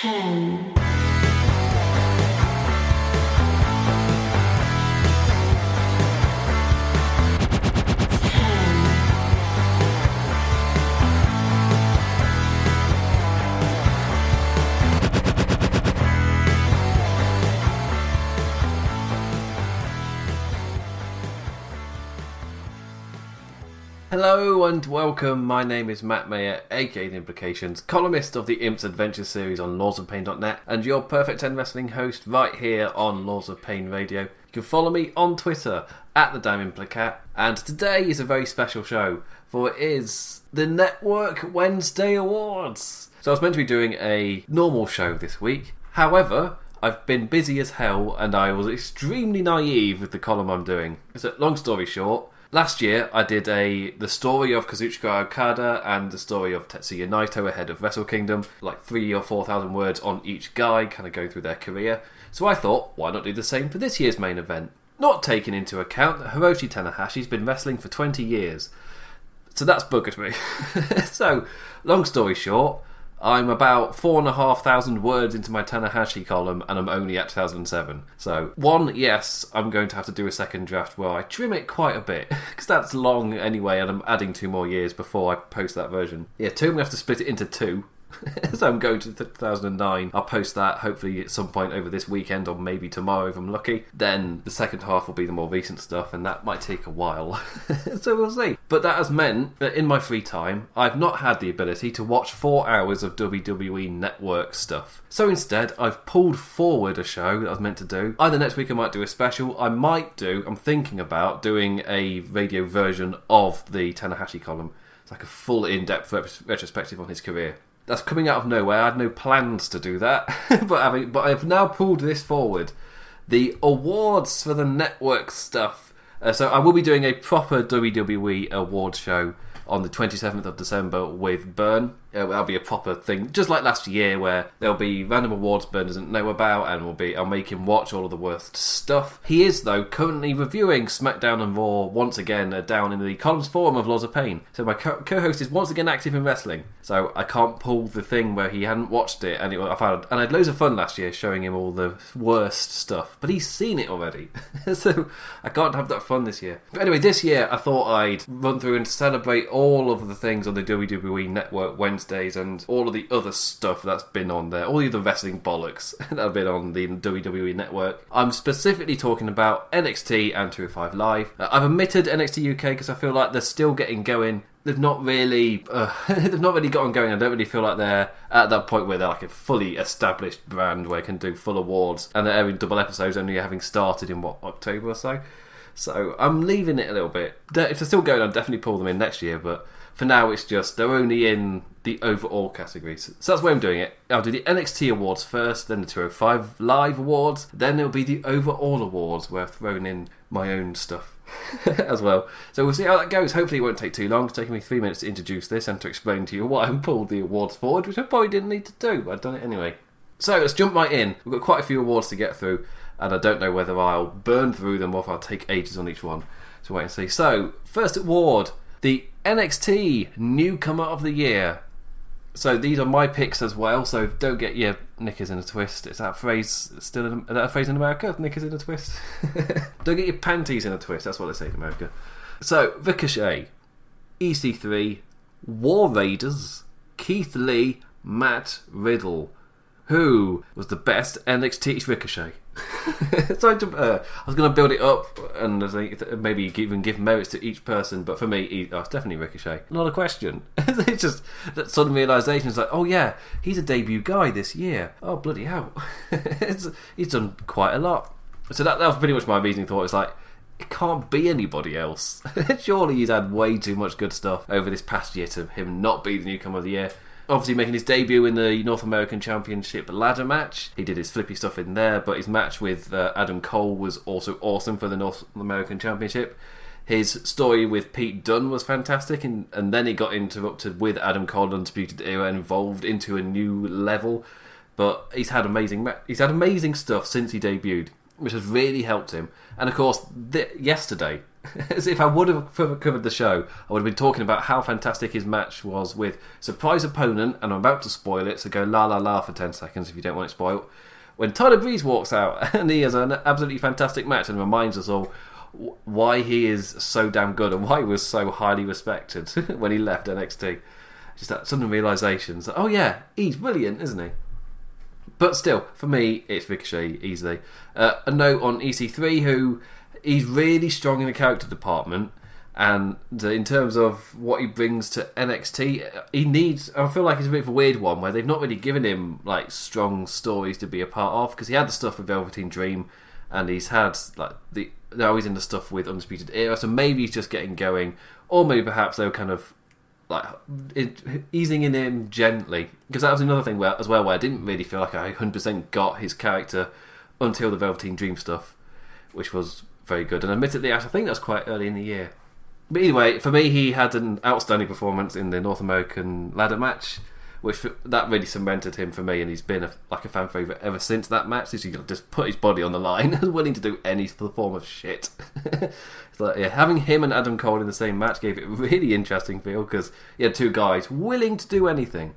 ten, Hello and welcome. My name is Matt Mayer, aka The Implications, columnist of the Imps Adventure series on lawsofpain.net, and your Perfect 10 Wrestling host right here on Laws of Pain Radio. You can follow me on Twitter at the Damn Implicat, and today is a very special show, for it is the Network Wednesday Awards. So I was meant to be doing a normal show this week, however, I've been busy as hell, and I was extremely naive with the column I'm doing. So, long story short, last year I did a the story of Kazuchika Okada and the story of Tetsuya Naito ahead of Wrestle Kingdom, like three or four thousand words on each guy, kind of go through their career. So I thought, why not do the same for this year's main event? Not taking into account that Hiroshi Tanahashi's been wrestling for 20 years. So that's buggered me. so, long story short, I'm about four and a half thousand words into my Tanahashi column and I'm only at 2007. So, one, yes, I'm going to have to do a second draft where I trim it quite a bit because that's long anyway and I'm adding two more years before I post that version. Yeah, two, I'm going to have to split it into two. so I'm going to 2009. I'll post that hopefully at some point over this weekend or maybe tomorrow if I'm lucky. Then the second half will be the more recent stuff, and that might take a while. so we'll see. But that has meant that in my free time, I've not had the ability to watch four hours of WWE Network stuff. So instead, I've pulled forward a show that I was meant to do. Either next week I might do a special. I might do. I'm thinking about doing a radio version of the Tanahashi column. It's like a full in-depth retrospective on his career that's coming out of nowhere. I had no plans to do that, but having, but I've now pulled this forward. The awards for the network stuff. Uh, so I will be doing a proper WWE award show on the 27th of December with Burn. Uh, that'll be a proper thing, just like last year, where there'll be random awards Burn doesn't know about, and we'll be I'll make him watch all of the worst stuff. He is though currently reviewing SmackDown and Raw once again uh, down in the columns forum of Laws of Pain. So my co- co-host is once again active in wrestling, so I can't pull the thing where he hadn't watched it, and it, I found and I had loads of fun last year showing him all the worst stuff, but he's seen it already, so I can't have that fun this year. But anyway, this year I thought I'd run through and celebrate all of the things on the WWE Network Wednesdays and all of the other stuff that's been on there, all the other wrestling bollocks that have been on the WWE Network. I'm specifically talking about NXT and 205 Live. Uh, I've omitted NXT UK because I feel like they're still getting going. They've not really, uh, they've not really gotten going. I don't really feel like they're at that point where they're like a fully established brand where they can do full awards and they're airing double episodes only having started in what October or so. So I'm leaving it a little bit. If they're still going, I'll definitely pull them in next year. But for now, it's just they're only in the overall categories. So that's why I'm doing it. I'll do the NXT awards first, then the 205 Live awards, then it'll be the overall awards where I've thrown in my own stuff. as well. So we'll see how that goes. Hopefully, it won't take too long. It's taken me three minutes to introduce this and to explain to you why I pulled the awards forward, which I probably didn't need to do, but I've done it anyway. So let's jump right in. We've got quite a few awards to get through, and I don't know whether I'll burn through them or if I'll take ages on each one. So wait and see. So, first award the NXT Newcomer of the Year. So these are my picks as well. So don't get your knickers in a twist. Is that phrase still in, is that a phrase in America? Knickers in a twist. don't get your panties in a twist. That's what they say in America. So Ricochet, EC3, War Raiders, Keith Lee, Matt Riddle. Who was the best NXT Ricochet? so uh, I was going to build it up and maybe even give merits to each person, but for me, he, oh, it's definitely Ricochet. Not a question. it's just that sudden realization. is like, oh yeah, he's a debut guy this year. Oh bloody hell, he's done quite a lot. So that, that was pretty much my reasoning thought. It's like it can't be anybody else. Surely he's had way too much good stuff over this past year to him not be the newcomer of the year obviously making his debut in the North American Championship ladder match. He did his flippy stuff in there, but his match with uh, Adam Cole was also awesome for the North American Championship. His story with Pete Dunne was fantastic, and, and then he got interrupted with Adam Cole Undisputed Era and evolved into a new level. But he's had amazing ma- he's had amazing stuff since he debuted, which has really helped him. And of course, th- yesterday As if I would have covered the show, I would have been talking about how fantastic his match was with surprise opponent, and I'm about to spoil it, so go la la la for 10 seconds if you don't want it spoiled. When Tyler Breeze walks out and he has an absolutely fantastic match and reminds us all why he is so damn good and why he was so highly respected when he left NXT. Just that sudden realization that, oh yeah, he's brilliant, isn't he? But still, for me, it's Ricochet easily. Uh, a note on EC3, who he's really strong in the character department, and in terms of what he brings to NXT, he needs. I feel like it's a bit of a weird one where they've not really given him like strong stories to be a part of because he had the stuff with Velveteen Dream, and he's had like the now he's in the stuff with Undisputed Era, so maybe he's just getting going, or maybe perhaps they were kind of like it, easing in him gently because that was another thing where as well where I didn't really feel like I 100% got his character until the Velveteen Dream stuff, which was very good. And admittedly, I think that was quite early in the year. But anyway, for me, he had an outstanding performance in the North American ladder match which that really cemented him for me, and he's been a, like a fan favorite ever since that match. He's just put his body on the line willing to do any form of shit. like, yeah, having him and Adam Cole in the same match gave it a really interesting feel because he had two guys willing to do anything.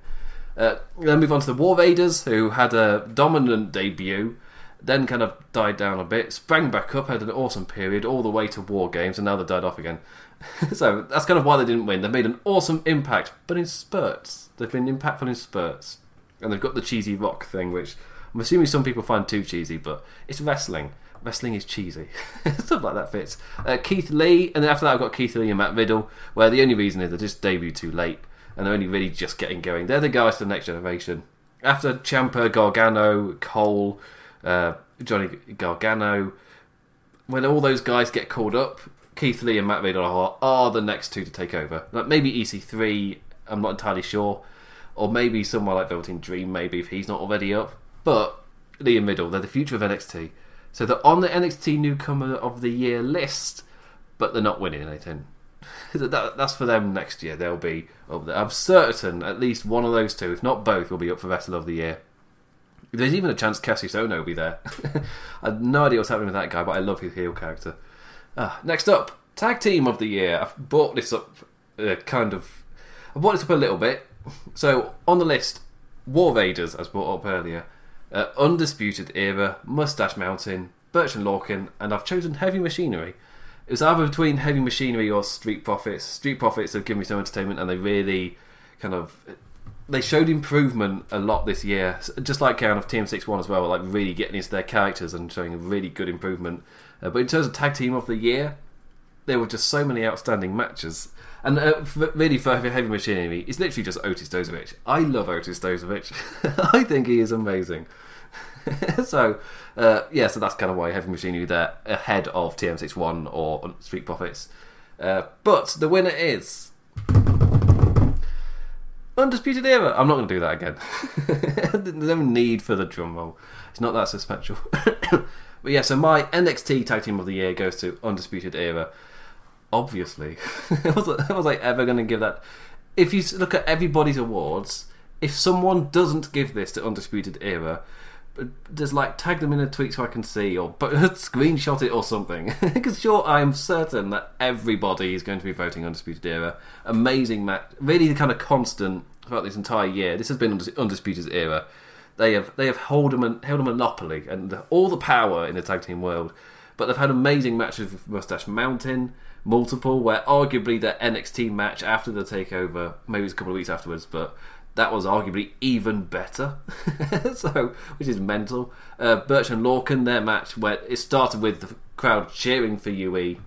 Uh, then move on to the War Raiders, who had a dominant debut, then kind of died down a bit, sprang back up, had an awesome period all the way to War Games, and now they died off again. so that's kind of why they didn't win. They made an awesome impact, but in spurts. They've been impactful in spurts. And they've got the cheesy rock thing, which I'm assuming some people find too cheesy, but it's wrestling. Wrestling is cheesy. Stuff like that fits. Uh, Keith Lee, and then after that I've got Keith Lee and Matt Riddle, where the only reason is they just debuted too late, and they're only really just getting going. They're the guys for the next generation. After Ciampa, Gargano, Cole, uh, Johnny Gargano, when all those guys get called up, Keith Lee and Matt Riddle are, the next two to take over. Like maybe EC3, I'm not entirely sure, or maybe somewhere like Velveteen Dream, maybe if he's not already up. But Lee and Riddle, they're the future of NXT, so they're on the NXT Newcomer of the Year list, but they're not winning anything. that, that's for them next year. They'll be up there. I'm certain at least one of those two, if not both, will be up for Wrestler of the Year. There's even a chance Kassius Ohno will be there. I have no idea what's happening with that guy, but I love his heel character. Uh, next up, tag team of the year. I've brought this up, uh, kind of. I brought this up a little bit. So on the list, War Raiders, as brought up earlier, uh, Undisputed Era, Mustache Mountain, Burch and Lorcan, and I've chosen Heavy Machinery. It was either between Heavy Machinery or Street Profits. Street Profits have given me some entertainment, and they really kind of they showed improvement a lot this year, just like kind of TM61 as well, like really getting into their characters and showing a really good improvement. Uh, but in terms of tag team of the year, there were just so many outstanding matches. And uh, for, really, for Heavy Machinery, it's literally just Otis Dozovic. I love Otis Dozovic. I think he is amazing. so, uh, yeah, so that's kind of why Heavy Machinery there ahead of TM61 or Street Profits. Uh, but the winner is Undisputed Era. I'm not going to do that again. There's no need for the drum roll. It's not that suspenseful. but yeah, so my NXT Tag Team of the Year goes to Undisputed Era. Obviously, was, was I ever going to give that? If you look at everybody's awards, if someone doesn't give this to Undisputed Era, just like tag them in a tweet so I can see, or but screenshot it or something. Because sure, I am certain that everybody is going to be voting Undisputed Era. Amazing match, really the kind of constant throughout this entire year. This has been Undisputed Era. They have they have held a, held a monopoly and all the power in the tag team world. But they've had amazing matches with Mustache Mountain, multiple, where arguably the NXT match after the takeover, maybe it's a couple of weeks afterwards, but that was arguably even better. so, which is mental. Uh, Burch and Lorcan, their match, where it started with the crowd cheering for UE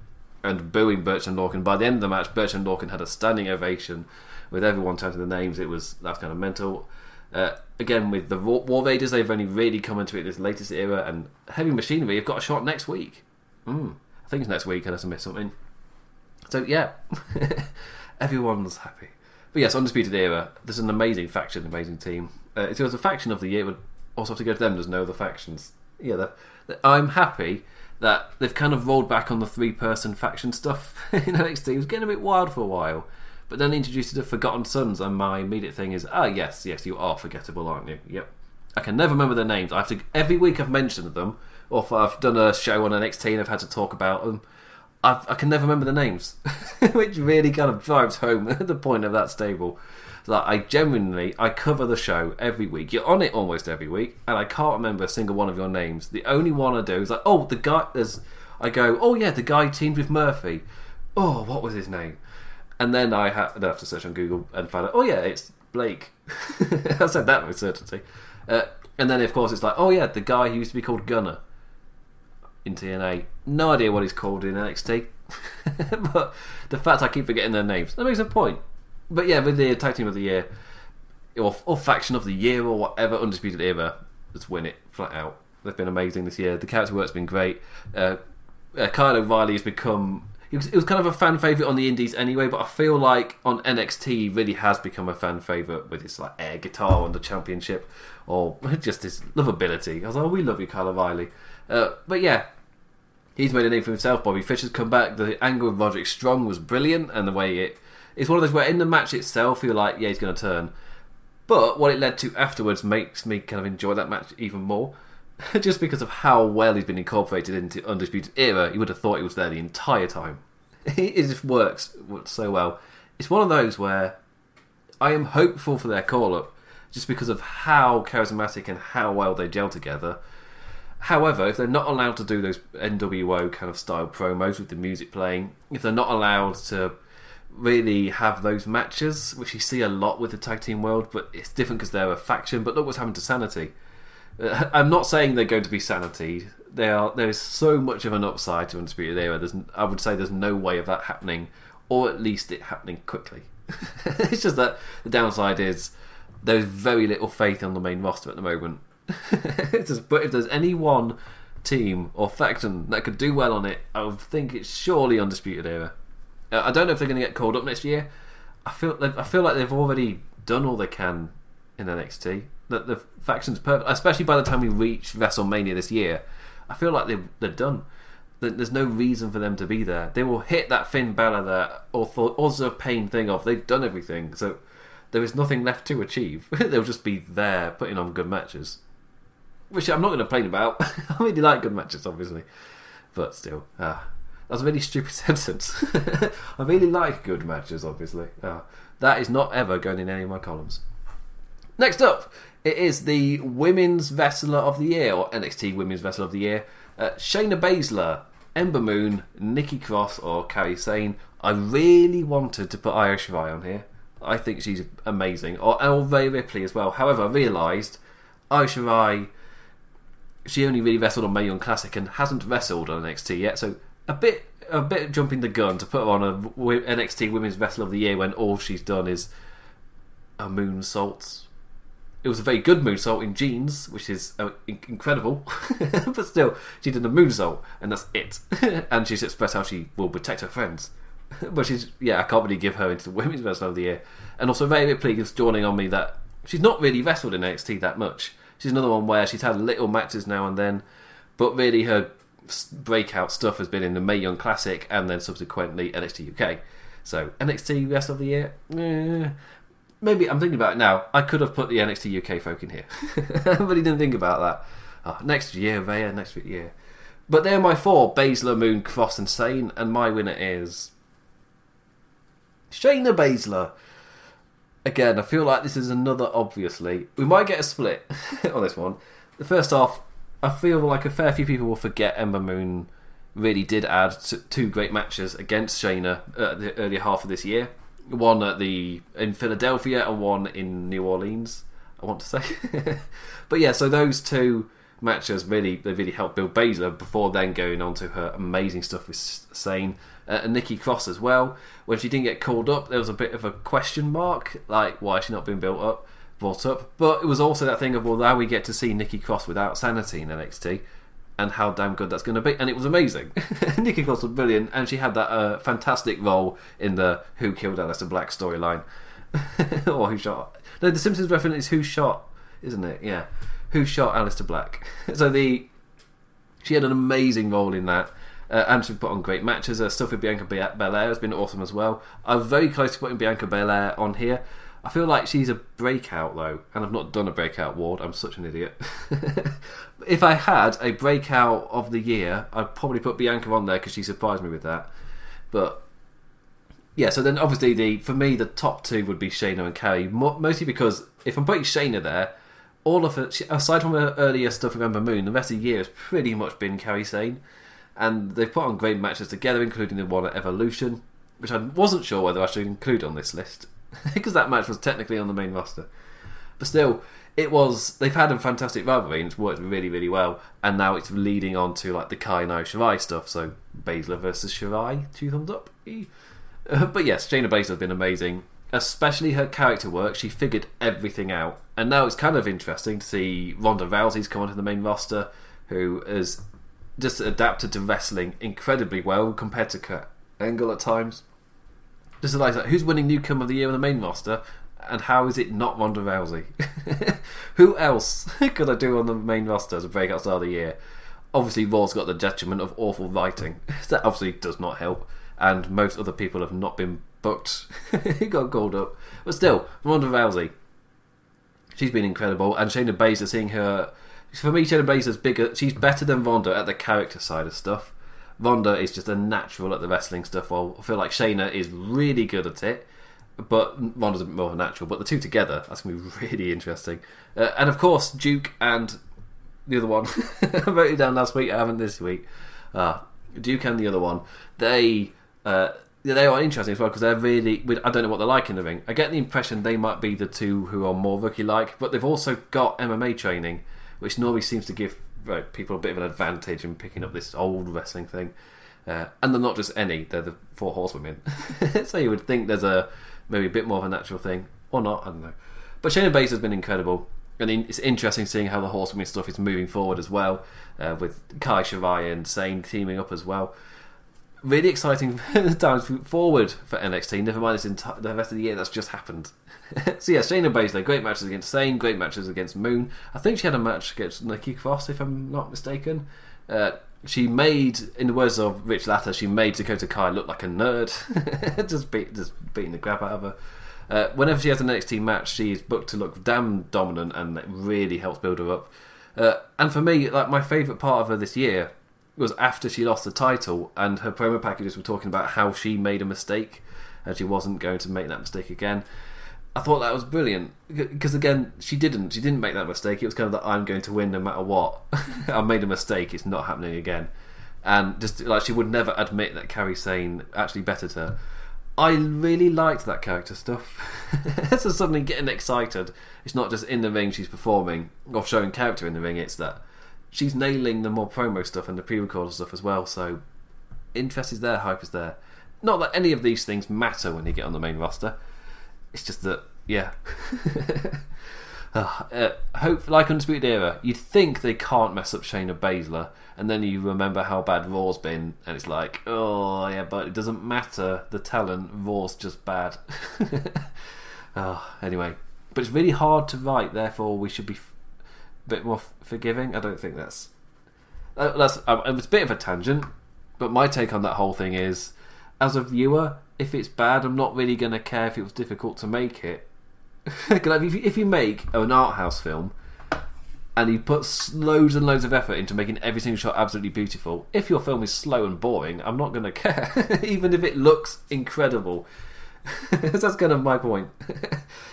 and booing Burch and Lorcan. By the end of the match, Burch and Lorcan had a standing ovation with everyone chanting the names. It was that's kind of mental. Uh, again, with the War Raiders, they've only really come into it this latest era, and Heavy Machinery have got a shot next week. Mm, I think it's next week, unless I miss something. So yeah, everyone's happy. But yes, Undisputed Era. There's an amazing faction, amazing team. Uh, if it was a faction of the year, would also have to go to them. There's no other factions. Yeah, they're, they're, I'm happy that they've kind of rolled back on the three-person faction stuff in NXT. It was getting a bit wild for a while, but then introduced the Forgotten Sons, and my immediate thing is, ah, yes, yes, you are forgettable, aren't you? Yep. I can never remember their names. I have to every week I've mentioned them, or if I've done a show on NXT and I've had to talk about them. I've, I can never remember the names, which really kind of drives home the point of that stable. Like I genuinely, I cover the show every week. You're on it almost every week, and I can't remember a single one of your names. The only one I do is like, oh, the guy. There's, I go, oh yeah, the guy teamed with Murphy. Oh, what was his name? And then I, ha- I have to search on Google and find out. Oh yeah, it's Blake. I said that with certainty. Uh, and then of course it's like, oh yeah, the guy who used to be called Gunner in TNA. No idea what he's called in NXT. but the fact I keep forgetting their names, that makes a point. But yeah, with the tag team of the year, or, or faction of the year, or whatever, Undisputed Era, let's win it flat out. They've been amazing this year. The character work's been great. Uh, uh, Kyle O'Reilly has become. It was, it was kind of a fan favorite on the Indies anyway, but I feel like on NXT he really has become a fan favorite with his like air guitar on the championship, or just his lovability. I was like, oh, we love you, Kyle O'Reilly. Uh, but yeah, he's made a name for himself. Bobby Fish's come back. The angle of Roderick Strong was brilliant, and the way it it's one of those where in the match itself you're like, yeah, he's going to turn, but what it led to afterwards makes me kind of enjoy that match even more. Just because of how well he's been incorporated into Undisputed Era, you would have thought he was there the entire time. it just works so well. It's one of those where I am hopeful for their call up, just because of how charismatic and how well they gel together. However, if they're not allowed to do those NWO kind of style promos with the music playing, if they're not allowed to really have those matches, which you see a lot with the tag team world, but it's different because they're a faction. But look what's happened to Sanity. Uh, I'm not saying they're going to be Sanity. They are. There is so much of an upside to Undisputed Era. There's, I would say, there's no way of that happening, or at least it happening quickly. it's just that the downside is there's very little faith on the main roster at the moment. but if there's any one team or faction that could do well on it, I would think it's surely Undisputed Era. Uh, I don't know if they're going to get called up next year. I feel I feel like they've already done all they can in NXT. That the faction's perfect, especially by the time we reach WrestleMania this year. I feel like they're they're done. There's no reason for them to be there. They will hit that Finn Balor, that author pain thing off. They've done everything, so there is nothing left to achieve. They'll just be there putting on good matches which I'm not going to complain about. I really like good matches, obviously, but still, ah, that's a really stupid sentence. I really like good matches, obviously. Ah, that is not ever going in any of my columns. Next up, it is the Women's Wrestler of the Year, or NXT Women's Wrestler of the Year, uh, Shayna Baszler, Ember Moon, Nikki Cross, or Kairi Sane. I really wanted to put Io Shirai on here. I think she's amazing, or, or Ripley as well. However, I realised Io Shirai she only really wrestled on Mae Young Classic and hasn't wrestled on NXT yet. So a bit a bit jumping the gun to put her on a NXT Women's Wrestler of the Year when all she's done is a moonsault. It was a very good moonsault in jeans, which is uh, incredible, but still, she did a moonsault, and that's it. and she's expressed how she will protect her friends. but she's, yeah, I can't really give her into the Women's Wrestler of the Year. And also, very Ripley is dawning on me that she's not really wrestled in NXT that much. She's another one where she's had little matches now and then, but really her breakout stuff has been in the Mae Young Classic and then subsequently NXT UK. So NXT Rest of the Year, eh, maybe I'm thinking about it now. I could have put the NXT UK folk in here, but he didn't think about that. Oh, next year, Rhea, next year. But they're my four: Baszler, Moon, Cross, and Sane, and my winner is Shayna Baszler again, I feel like this is another obviously. We might get a split on this one. The first half, I feel like a fair few people will forget Ember Moon really did add two great matches against Shayna at the earlier half of this year. One at the in Philadelphia and one in New Orleans. I want to say, but yeah. So those two matches really they really helped build Baszler before then going on to her amazing stuff with Sane uh, and Nikki Cross as well. When she didn't get called up, there was a bit of a question mark, like why is she not being built up, brought up. But it was also that thing of well, now we get to see Nikki Cross without sanity in NXT, and how damn good that's going to be. And it was amazing. Nikki Cross was brilliant, and she had that uh, fantastic role in the Who Killed Aleister Black storyline, or Who Shot. No, the Simpsons reference is Who Shot, isn't it? Yeah, Who Shot Aleister Black. so the she had an amazing role in that. Uh, and she's put on great matches. Her stuff with Bianca Belair has been awesome as well. I'm very close to putting Bianca Belair on here. I feel like she's a breakout though, and I've not done a breakout ward. I'm such an idiot. if I had a breakout of the year, I'd probably put Bianca on there because she surprised me with that. But yeah, so then obviously the for me the top two would be Shayna and Kairi, mostly because if I'm putting Shayna there, all of it aside from her earlier stuff with Ember Moon, the rest of the year has pretty much been Kairi Sane, and they've put on great matches together, including the one at Evolution, which I wasn't sure whether I should include on this list because that match was technically on the main roster. But still, it was. They've had a fantastic rivalry and it's worked really, really well. And now it's leading on to like the Kai and Shirai stuff. So Baszler versus Shirai, two thumbs up. But yes, Shayna Baszler has been amazing, especially her character work. She figured everything out, and now it's kind of interesting to see Ronda Rousey's come onto the main roster, who has just adapted to wrestling incredibly well compared to Kurt Angle at times. Just like that, who's winning newcomer of the year on the main roster, and how is it not Ronda Rousey? Who else could I do on the main roster as a breakout star of the year? Obviously, Raw's got the detriment of awful writing. that obviously does not help, and most other people have not been booked. he got called up, but still, Ronda Rousey. She's been incredible, and Shayna Baszler seeing her. For me, Shayna Baszler's bigger. She's better than Ronda at the character side of stuff. Ronda is just a natural at the wrestling stuff. While I feel like Shayna is really good at it, but Ronda's more of a natural. But the two together, that's to be really interesting. Uh, and of course, Duke and the other one. I wrote it down last week. I haven't this week. Uh, Duke and the other one. They. Uh, they are interesting as well because they're really. I don't know what they're like in the ring. I get the impression they might be the two who are more rookie like, but they've also got MMA training, which normally seems to give right, people a bit of an advantage in picking up this old wrestling thing. Uh, and they're not just any; they're the four horsewomen. so you would think there's a maybe a bit more of a natural thing, or not. I don't know. But Shayna Baszler has been incredible, and it's interesting seeing how the horsewomen stuff is moving forward as well, uh, with Kai Shirai and Sane teaming up as well. Really exciting times forward for NXT. Never mind this enti- the rest of the year that's just happened. so yeah, Shayna Baszler, great matches against Sane, great matches against Moon. I think she had a match against Nikki Cross, if I'm not mistaken. Uh, she made, in the words of Rich Latter, she made Dakota Kai look like a nerd, just beat, just beating the crap out of her. Uh, whenever she has an NXT match, she's booked to look damn dominant, and it really helps build her up. Uh, and for me, like my favourite part of her this year was after she lost the title, and her promo packages were talking about how she made a mistake, and she wasn't going to make that mistake again. I thought that was brilliant because again, she didn't. She didn't make that mistake. It was kind of that I'm going to win no matter what. I made a mistake. It's not happening again. And just like she would never admit that Kairi Sane actually bettered her. I really liked that character stuff. so suddenly getting excited. It's not just in the ring she's performing or showing character in the ring. It's that she's nailing the more promo stuff and the pre-recorded stuff as well. So interest is there, hype is there. Not that any of these things matter when you get on the main roster it's just that, yeah. uh, uh, hope like Undisputed Era, you'd think they can't mess up Shayna Baszler, and then you remember how bad Raw's been, and it's like, oh yeah, but it doesn't matter. The talent, Raw's just bad. oh, anyway, but it's really hard to write. Therefore, we should be bit more forgiving. I don't think that's uh, that's. Um, it's a bit of a tangent, but my take on that whole thing is, as a viewer, if it's bad, I'm not really going to care if it was difficult to make it. like if, you, if you make an art house film and you put loads and loads of effort into making every single shot absolutely beautiful, if your film is slow and boring, I'm not going to care, even if it looks incredible. That's kind of my point.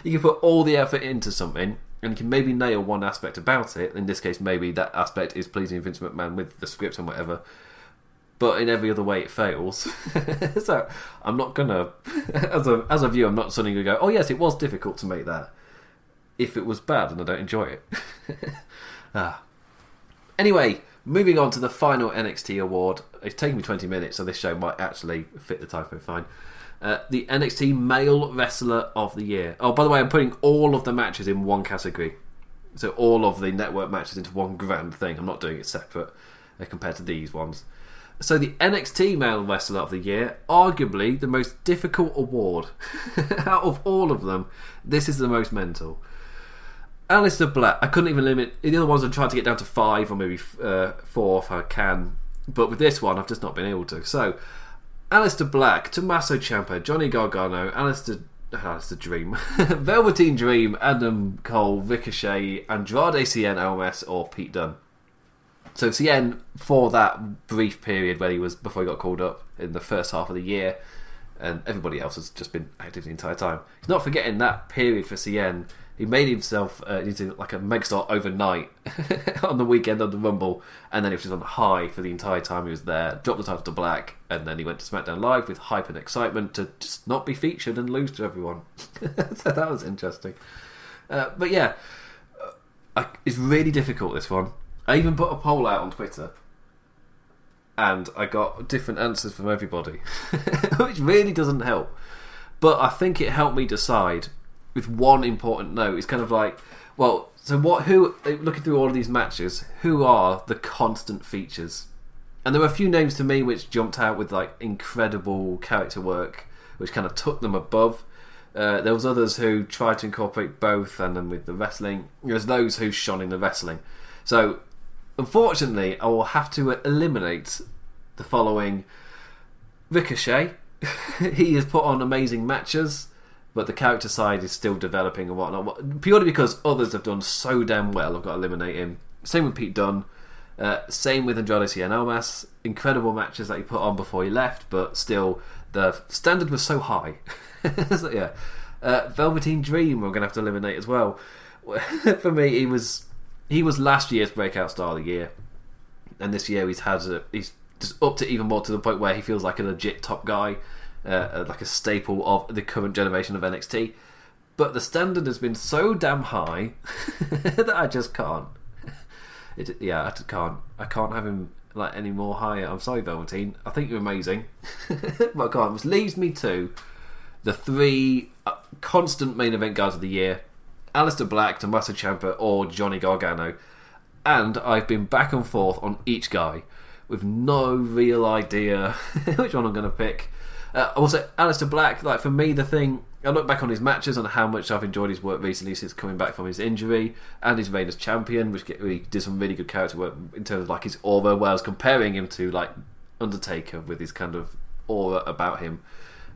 you can put all the effort into something and you can maybe nail one aspect about it. In this case, maybe that aspect is pleasing Vince McMahon with the script and whatever but in every other way it fails. so I'm not gonna, as a as a viewer, I'm not suddenly gonna go, oh yes, it was difficult to make that. If it was bad and I don't enjoy it. ah. Anyway, moving on to the final NXT award. It's taken me 20 minutes, so this show might actually fit the typo fine. Uh, the NXT Male Wrestler of the Year. Oh, by the way, I'm putting all of the matches in one category. So all of the network matches into one grand thing. I'm not doing it separate uh, compared to these ones. So the NXT Male Wrestler of the Year, arguably the most difficult award out of all of them. This is the most mental. Aleister Black. I couldn't even limit the other ones. I tried to get down to five or maybe uh, four if I can, but with this one, I've just not been able to. So, Aleister Black, Tommaso Ciampa, Johnny Gargano, Oh, it's dream. Velveteen Dream, Adam Cole, Ricochet, Andrade Cien Almas, or Pete Dunne. So Cien, for that brief period where he was before he got called up in the first half of the year, and everybody else has just been active the entire time. He's not forgetting that period for Cien. He made himself uh, into like a megastar overnight on the weekend of the Rumble, and then he was just on high for the entire time he was there. Dropped the title to Black, and then he went to SmackDown Live with hype and excitement to just not be featured and lose to everyone. so that was interesting. Uh, but yeah, uh, I, it's really difficult this one. I even put a poll out on Twitter and I got different answers from everybody, which really doesn't help. But I think it helped me decide with one important note. It's kind of like, well, so what? Who looking through all of these matches? Who are the constant features? And there were a few names to me which jumped out with like incredible character work, which kind of took them above. Uh, there was others who tried to incorporate both, and then with the wrestling, there's those who shone in the wrestling. So Unfortunately, I will have to eliminate the following Ricochet. he has put on amazing matches, but the character side is still developing and whatnot. Purely because others have done so damn well, I've got to eliminate him. Same with Pete Dunne. Uh, same with Andrade Cien Almas. Incredible matches that he put on before he left, but still the standard was so high. so, yeah, uh, Velveteen Dream we're going to have to eliminate as well. For me, he was he was last year's breakout star of the year, and this year he's had a, he's just upped it even more to the point where he feels like a legit top guy, uh, like a staple of the current generation of NXT. But the standard has been so damn high that I just can't. It, yeah, I can't. I can't have him like any more higher. I'm sorry, Velveteen. I think you're amazing, but I can't. Which leaves me to the three uh, constant main event guys of the year Aleister Black, Tommaso Ciampa, or Johnny Gargano. And I've been back and forth on each guy with no real idea which one I'm going to pick. Uh, also, Aleister Black, like for me, the thing I look back on his matches and how much I've enjoyed his work recently since coming back from his injury and his reign as champion, which he did some really good character work in terms of like his aura. Where I was comparing him to like Undertaker with his kind of aura about him.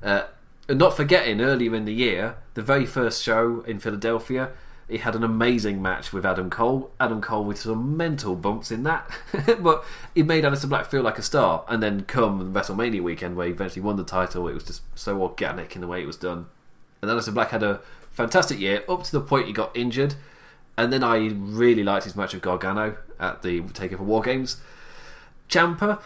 Uh, and not forgetting earlier in the year, the very first show in Philadelphia, he had an amazing match with Adam Cole. Adam Cole with some mental bumps in that, but he made Aleister Black feel like a star. And then come WrestleMania weekend, where he eventually won the title, it was just so organic in the way it was done. And Aleister Black had a fantastic year up to the point he got injured. And then I really liked his match with Gargano at the Takeover War Games. Ciampa,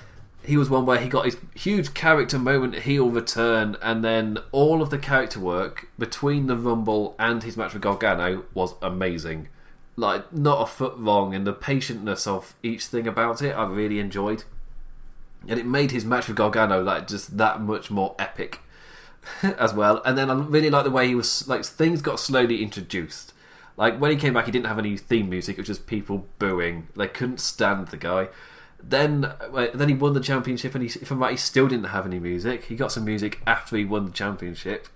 he was one where he got his huge character moment, heel return, and then all of the character work between the Rumble and his match with Gargano was amazing. Like, not a foot wrong, and the patientness of each thing about it, I really enjoyed. And it made his match with Gargano like just that much more epic as well. And then I really like the way he was like things got slowly introduced. Like when he came back, he didn't have any theme music; it was just people booing. They couldn't stand the guy. Then, then he won the championship, and he, if I'm right, he still didn't have any music. He got some music after he won the championship.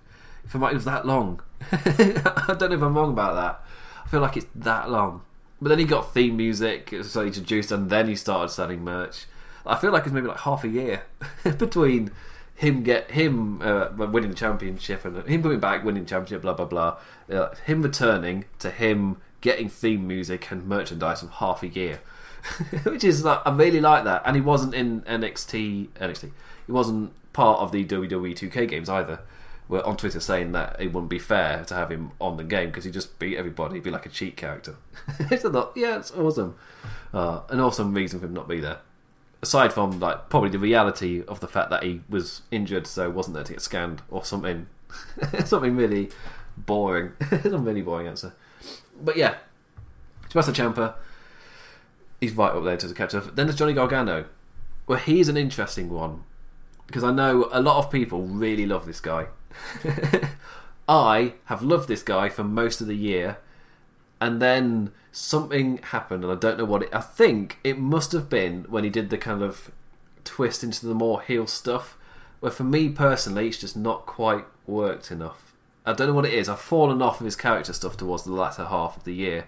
If I'm right, it was that long. I don't know if I'm wrong about that. I feel like it's that long. But then he got theme music, so he introduced, and then he started selling merch. I feel like it's maybe like half a year between him get him uh, winning the championship and him coming back, winning championship, blah blah blah. Uh, him returning to him getting theme music and merchandise of half a year. which is like I really like that. And he wasn't in NXT. NXT. He wasn't part of the WWE 2K games either. We're on Twitter saying that it wouldn't be fair to have him on the game because he just beat everybody. He'd be like a cheat character. I thought, yeah, it's awesome. Uh, an awesome reason for him not be there. Aside from like probably the reality of the fact that he was injured, so wasn't there to get scanned or something. something really boring. Some really boring answer. But yeah, Tommaso Ciampa he's right up there to the up. Then there's Johnny Gargano. Well, he's an interesting one because I know a lot of people really love this guy. I have loved this guy for most of the year, and then something happened, and I don't know what it. I think it must have been when he did the kind of twist into the more heel stuff. Where for me personally, it's just not quite worked enough. I don't know what it is. I've fallen off of his character stuff towards the latter half of the year,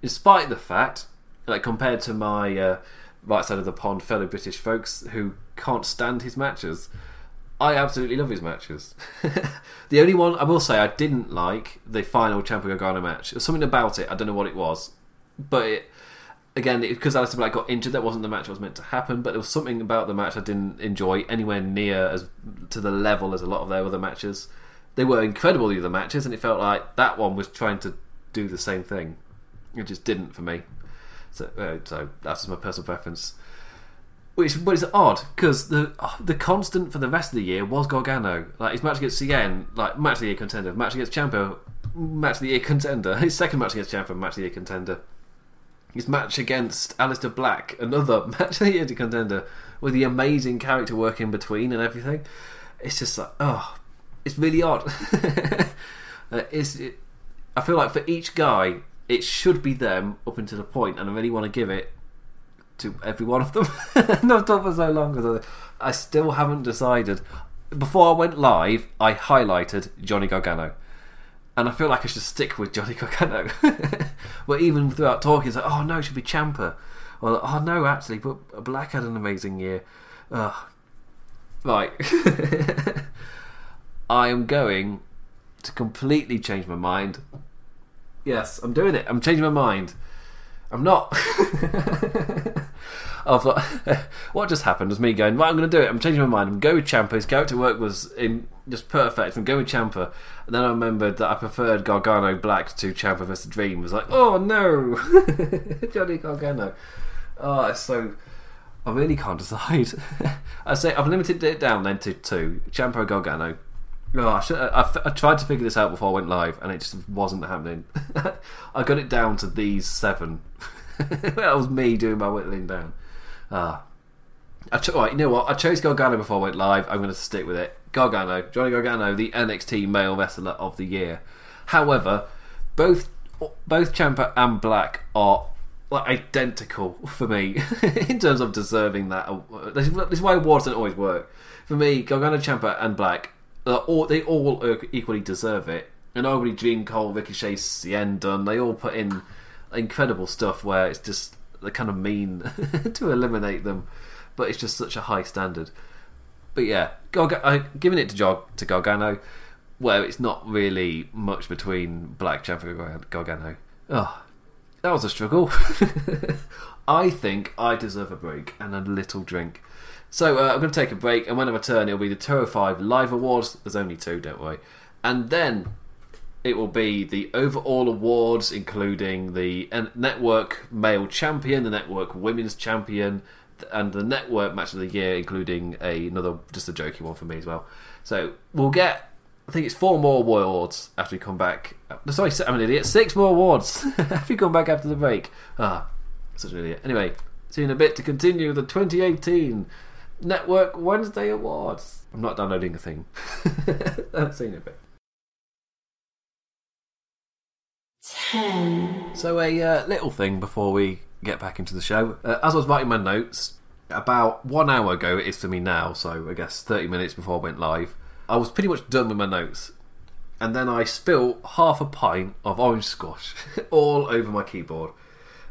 despite the fact like compared to my uh, right side of the pond fellow British folks who can't stand his matches. I absolutely love his matches. the only one I will say I didn't like the final Ciampa Gargano match. There's something about it. I don't know what it was, but it, again, because Aleister Black got injured, that wasn't the match that was meant to happen. But there was something about the match I didn't enjoy anywhere near as to the level as a lot of their other matches. They were incredible the other matches, and it felt like that one was trying to do the same thing. It just didn't for me. So, uh, so that's just my personal preference. Which, but it's odd because the the constant for the rest of the year was Gargano. Like his match against Cien, like match of the year contender, match against Ciampa, match of the year contender. His second match against Ciampa, match of the year contender. His match against Aleister Black, another match of the year contender, with the amazing character work in between and everything. It's just like, oh, it's really odd. uh, it's, it, I feel like for each guy, it should be them up until the point, and I really want to give it to every one of them. Not done for so long because I, I still haven't decided. Before I went live, I highlighted Johnny Gargano. And I feel like I should stick with Johnny Gargano. but even throughout talking, it's like, oh no, it should be Ciampa. Or, oh no, actually, but Black had an amazing year. Ugh. Right. I am going to completely change my mind. Yes, I'm doing it. I'm changing my mind. I'm not. I thought, what just happened was me going, right, I'm going to do it. I'm changing my mind. I'm going with Ciampa. His character work was in just perfect. I'm going with Ciampa. And then I remembered that I preferred Gargano Black to Ciampa vs. Dream. I was like, oh no, Johnny Gargano. Oh, it's so. I really can't decide. I say I've limited it down then to two: Ciampa Gargano. Oh, I, should, I, I, tried to figure this out before I went live, and it just wasn't happening. I got it down to these seven. that was me doing my whittling down. Ah. I cho- right, you know what? I chose Gargano before I went live. I'm going to stick with it. Gargano, Johnny Gargano, the NXT male wrestler of the year. However, both both Ciampa and Black are like, identical for me in terms of deserving that. This is why awards don't always work. For me, Gargano, Ciampa, and Black, all, they all uh, equally deserve it. And arguably, Dream Cole, Ricochet, Cien, Dunne, they all put in incredible stuff where it's just they kind of mean to eliminate them, but it's just such a high standard. But yeah, I, uh, giving it to Jog to Gargano, where it's not really much between Black Champion and Gargano. Oh, that was a struggle. I think I deserve a break and a little drink. So uh, I'm going to take a break, and when I return, it'll be the 205 Live Awards. There's only two, don't worry. And then it will be the overall awards, including the Network Male Champion, the Network Women's Champion, and the Network Match of the Year, including a, another just a jokey one for me as well. So we'll get, I think it's four more awards after we come back. Sorry, I'm an idiot. Six more awards after we come back after the break. Ah, such an idiot. Anyway, see you in a bit to continue the 2018 Network Wednesday Awards. I'm not downloading a thing. I've seen a bit. 10. So, a uh, little thing before we get back into the show. Uh, as I was writing my notes, about one hour ago it is for me now, so I guess 30 minutes before I went live, I was pretty much done with my notes. And then I spilled half a pint of orange squash all over my keyboard.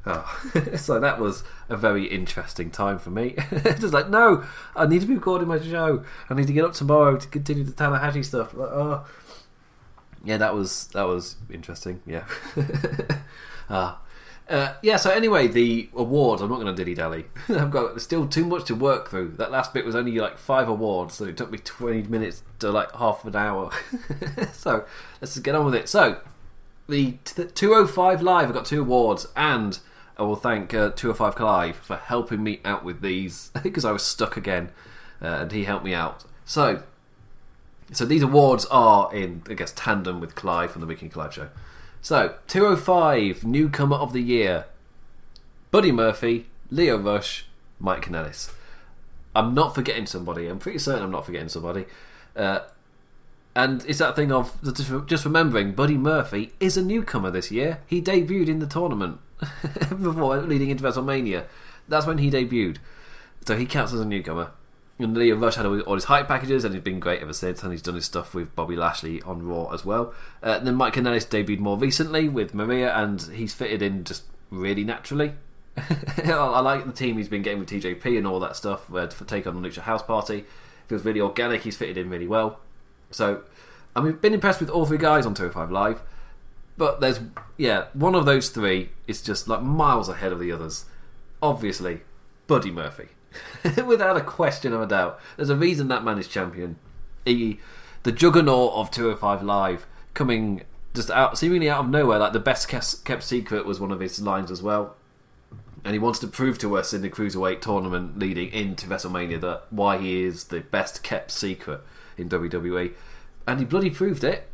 Oh. so that was a very interesting time for me. Just like, no, I need to be recording my show. I need to get up tomorrow to continue the Tanahashi stuff. Like, oh yeah, that was that was interesting. Yeah. uh, uh, yeah, so anyway, the awards, I'm not going to dilly dally. I've got still too much to work through. That last bit was only like five awards, so it took me 20 minutes to like half an hour. so let's just get on with it. So, the t- 205 Live, I got two awards, and I will thank uh, 205 Clive for helping me out with these because I was stuck again, uh, and he helped me out. So, so these awards are in, I guess, tandem with Clive from the and Clive show. So, 205 Newcomer of the Year Buddy Murphy, Lio Rush, Mike Kanellis. I'm not forgetting somebody. I'm pretty certain I'm not forgetting somebody. Uh, and it's that thing of just remembering Buddy Murphy is a newcomer this year. He debuted in the tournament before leading into WrestleMania. That's when he debuted. So he counts as a newcomer. And Lio Rush had all his hype packages, and he's been great ever since. And he's done his stuff with Bobby Lashley on Raw as well. Uh, then Mike Kanellis debuted more recently with Maria, and he's fitted in just really naturally. I like the team he's been getting with TJP and all that stuff uh, for take on the Lucha House Party. Feels really organic. He's fitted in really well. So, I mean, been impressed with all three guys on 205 Live. But there's, yeah, one of those three is just like miles ahead of the others. Obviously, Buddy Murphy. Without a question of a doubt. There's a reason that man is champion. He, the juggernaut of 205 Live, coming just out, seemingly out of nowhere. Like the best kept secret was one of his lines as well. And he wants to prove to us in the cruiserweight tournament leading into WrestleMania that why he is the best kept secret in WWE, and he bloody proved it.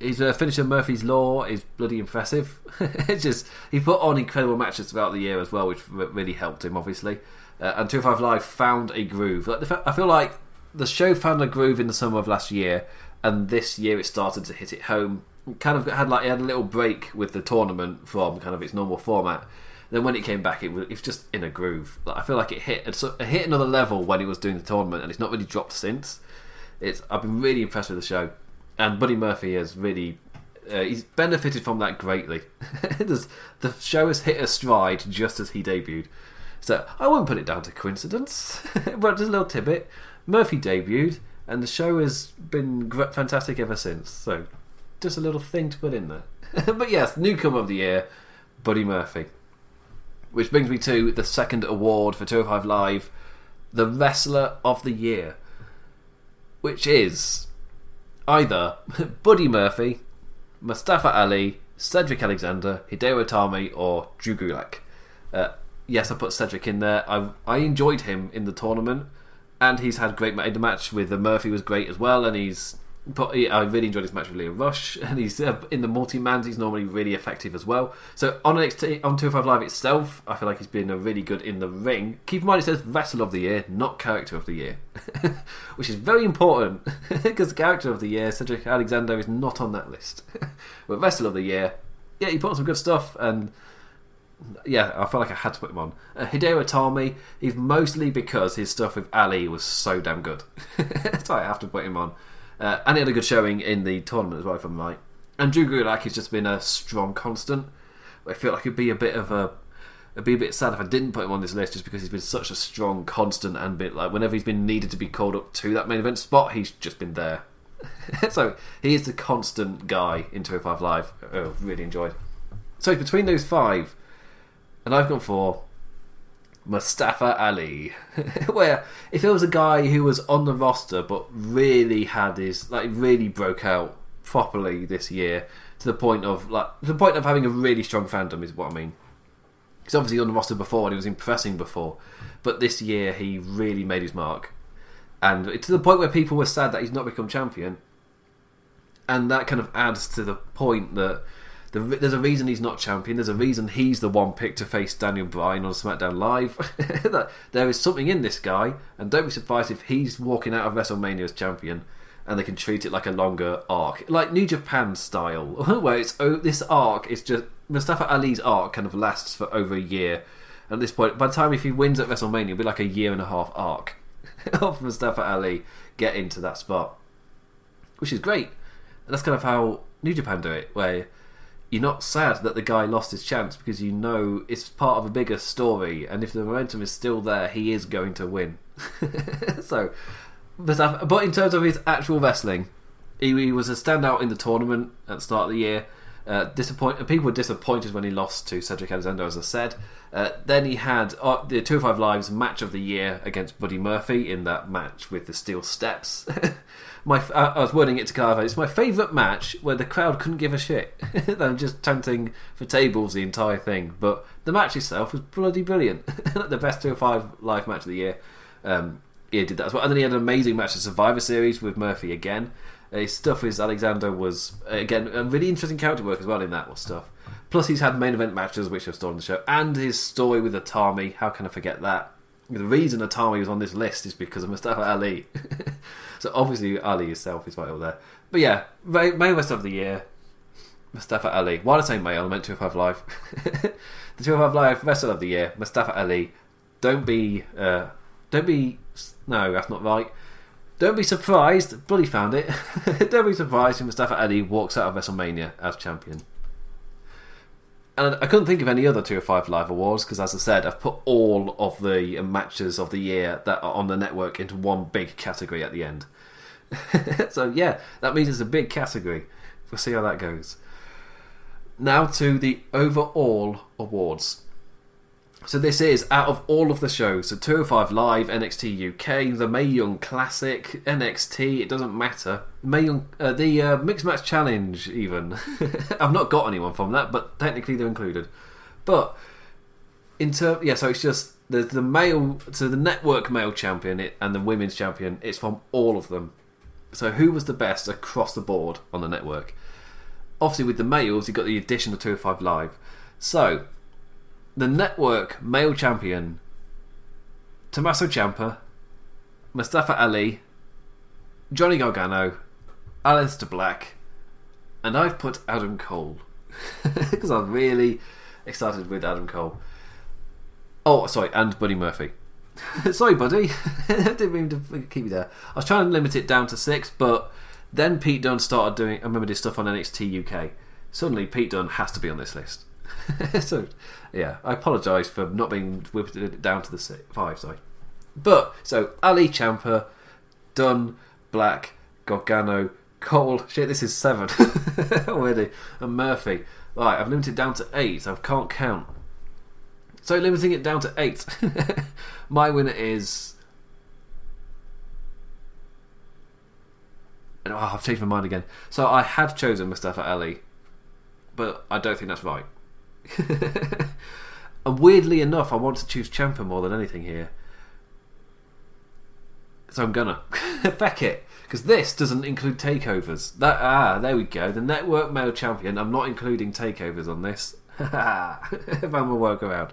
His uh, finisher Murphy's Law is bloody impressive. it's just he put on incredible matches throughout the year as well, which really helped him obviously. Uh, and 205 Live found a groove. Like I feel like the show found a groove in the summer of last year, and this year it started to hit it home. Kind of had like it had a little break with the tournament from kind of its normal format. Then when it came back, it was, it was just in a groove. Like, I feel like it hit it hit another level when it was doing the tournament, and it's not really dropped since. It's I've been really impressed with the show, and Buddy Murphy has really uh, he's benefited from that greatly. the show has hit a stride just as he debuted. So I wouldn't put it down to coincidence, but just a little tidbit. Murphy debuted, and the show has been fantastic ever since. So just a little thing to put in there. but yes, newcomer of the year, Buddy Murphy. Which brings me to the second award for 205 Live, the Wrestler of the Year, which is either Buddy Murphy, Mustafa Ali, Cedric Alexander, Hideo Itami, or Drew Gulak. Uh, yes, I put Cedric in there. I I enjoyed him in the tournament, and he's had great. The match with Murphy was great as well, and he's but I really enjoyed his match with Lio Rush, and he's uh, in the multi mans. He's normally really effective as well. So on NXT on Two Five Live itself, I feel like he's been a really good in the ring. Keep in mind it says Wrestler of the Year, not Character of the Year, which is very important because Character of the Year, Cedric Alexander, is not on that list. but Wrestler of the Year, yeah, he put on some good stuff, and yeah, I felt like I had to put him on. Uh, Hideo Itami, he's mostly because his stuff with Ali was so damn good, so I have to put him on. Uh, and he had a good showing in the tournament as well, if I'm right. And Drew Gulak has just been a strong constant. I feel like it'd be a bit of a it'd be a bit sad if I didn't put him on this list just because he's been such a strong constant and bit like whenever he's been needed to be called up to that main event spot, he's just been there. so he is the constant guy in 205 Live. Oh, really enjoyed. So between those five, and I've gone for Mustafa Ali, where if it was a guy who was on the roster but really had his like really broke out properly this year to the point of like the point of having a really strong fandom is what I mean. He's obviously on the roster before and he was impressing before, but this year he really made his mark, and to the point where people were sad that he's not become champion, and that kind of adds to the point that the, there's a reason he's not champion. There's a reason he's the one pick to face Daniel Bryan on SmackDown Live. there is something in this guy, and don't be surprised if he's walking out of WrestleMania as champion, and they can treat it like a longer arc, like New Japan style, where it's oh, this arc is just Mustafa Ali's arc kind of lasts for over a year. And at this point, by the time if he wins at WrestleMania, it'll be like a year and a half arc of Mustafa Ali getting to that spot, which is great. And that's kind of how New Japan do it, where you're not sad that the guy lost his chance because you know it's part of a bigger story, and if the momentum is still there, he is going to win. so, but, but in terms of his actual wrestling, he, he, was a standout in the tournament at the start of the year. Uh, disappoint- people were disappointed when he lost to Cedric Alexander, as I said. Uh, then he had uh, the 205 Lives match of the year against Buddy Murphy in that match with the steel steps. my uh, I was wording it to Carver. It's my favourite match where the crowd couldn't give a shit. I'm just chanting for tables the entire thing. But the match itself was bloody brilliant. the best 205 live match of the year. Um, he did that as well. And then he had an amazing match at Survivor Series with Murphy again. Uh, his stuff with Alexander was uh, again a really interesting character work as well in that was stuff. Plus, he's had main event matches which have stolen the show, and his story with Itami. How can I forget that? The reason Itami was on this list is because of Mustafa Ali. So obviously Ali himself is up there. But yeah, male West of the year, Mustafa Ali. Why did I say male? I meant 205 Live. the 205 Live Wrestler of the year, Mustafa Ali. Don't be, uh, don't be, no, that's not right. Don't be surprised, bloody found it. don't be surprised when Mustafa Ali walks out of WrestleMania as champion. And I couldn't think of any other 205 Live awards because, as I said, I've put all of the matches of the year that are on the network into one big category at the end. so, yeah, that means it's a big category. We'll see how that goes. Now to the overall awards. So this is out of all of the shows, so 205 Live, NXT UK, the Mae Young Classic, NXT, it doesn't matter. Mae Young, uh, the uh, Mixed Match Challenge, even. I've not got anyone from that, but technically they're included. But in term, yeah, so it's just the the male, so the network male champion and the women's champion. It's from all of them. So who was the best across the board on the network? Obviously, with the males, you got the addition of 205 Live. So the network male champion Tommaso Ciampa, Mustafa Ali, Johnny Gargano, Aleister Black, and I've put Adam Cole because I'm really excited with Adam Cole. Oh, sorry, and Buddy Murphy. sorry, Buddy, didn't mean to keep you there. I was trying to limit it down to six, but then Pete Dunne started doing. I remember this stuff on NXT UK. Suddenly, Pete Dunne has to be on this list. so, yeah, I apologise for not being whipped down to the six, five. Sorry, but so Ali Ciampa, Dunne, Black, Gargano, Cole. Shit, this is seven already, and Murphy. Right, I've limited down to eight. I can't count. So limiting it down to eight. My winner is. Oh, I've changed my mind again. So I had chosen Mustafa Ali, but I don't think that's right. And weirdly enough, I want to choose Ciampa more than anything here. So I'm gonna. Feck it. Because this doesn't include takeovers. That Ah, there we go. The network male champion. I'm not including takeovers on this. if I'm a workaround.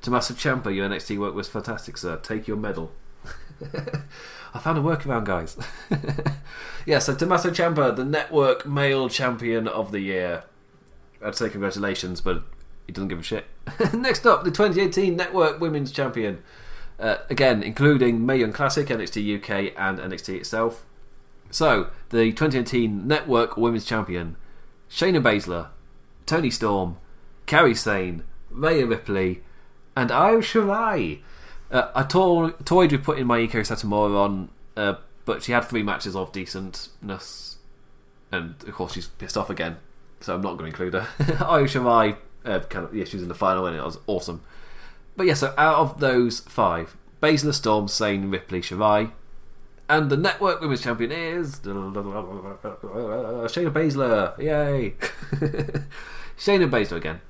Tommaso Ciampa, your NXT work was fantastic, sir. Take your medal. I found a workaround, guys. yeah, so Tommaso Ciampa, the network male champion of the year. I'd say congratulations, but he doesn't give a shit. Next up, the 2018 Network Women's Champion. Uh, again, including Mae Young Classic, NXT UK, and NXT itself. So, the 2018 Network Women's Champion Shayna Baszler, Toni Storm, Kairi Sane, Rhea Ripley, and Io Shirai. Uh, I to- toyed with putting my Meiko Satomura on, uh, but she had three matches of decentness, and of course she's pissed off again, so I'm not going to include her. Io Shirai uh, kind of yeah, she was in the final and it was awesome. But yeah, so out of those five, Baszler, Storm, Sane, Ripley, Shirai, and the Network Women's Champion is Shayna Baszler. Yay! Shayna Baszler again.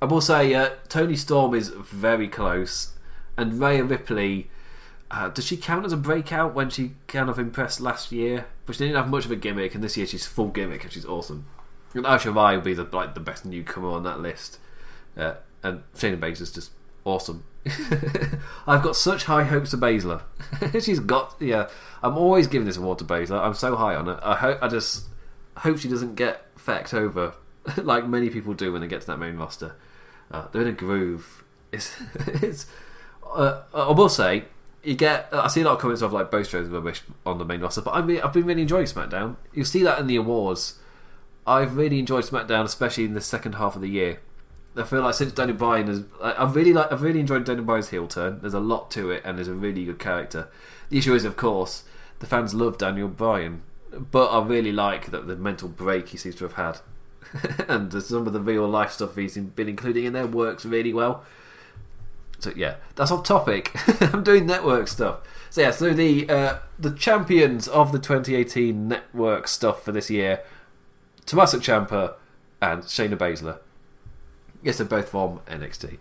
I will say uh, Toni Storm is very close, and Rhea Ripley. Uh, does she count as a breakout when she kind of impressed last year? But she didn't have much of a gimmick, and this year she's full gimmick and she's awesome. And Io Shirai will be the like the best newcomer on that list, uh, and Shayna Baszler's just awesome. I've got such high hopes of Baszler. She's got yeah. I'm always giving this award to Baszler. I'm so high on it. I hope I just hope she doesn't get fecked over like many people do when they get to that main roster. Uh, they're in a groove. It's it's. Uh, I will say you get. I see a lot of comments of like both shows rubbish on the main roster, but I mean, I've been really enjoying SmackDown. You see that in the awards I've really enjoyed SmackDown, especially in the second half of the year. I feel like since Daniel Bryan has, I've really like, I've really enjoyed Daniel Bryan's heel turn. There's a lot to it, and there's a really good character. The issue is, of course, the fans love Daniel Bryan, but I really like that the mental break he seems to have had, and some of the real life stuff he's been including in there works really well. So yeah, that's off topic. I'm doing network stuff. So yeah, so the uh, the champions of the 2018 network stuff for this year Tommaso Ciampa and Shayna Baszler. Yes, they're both from NXT.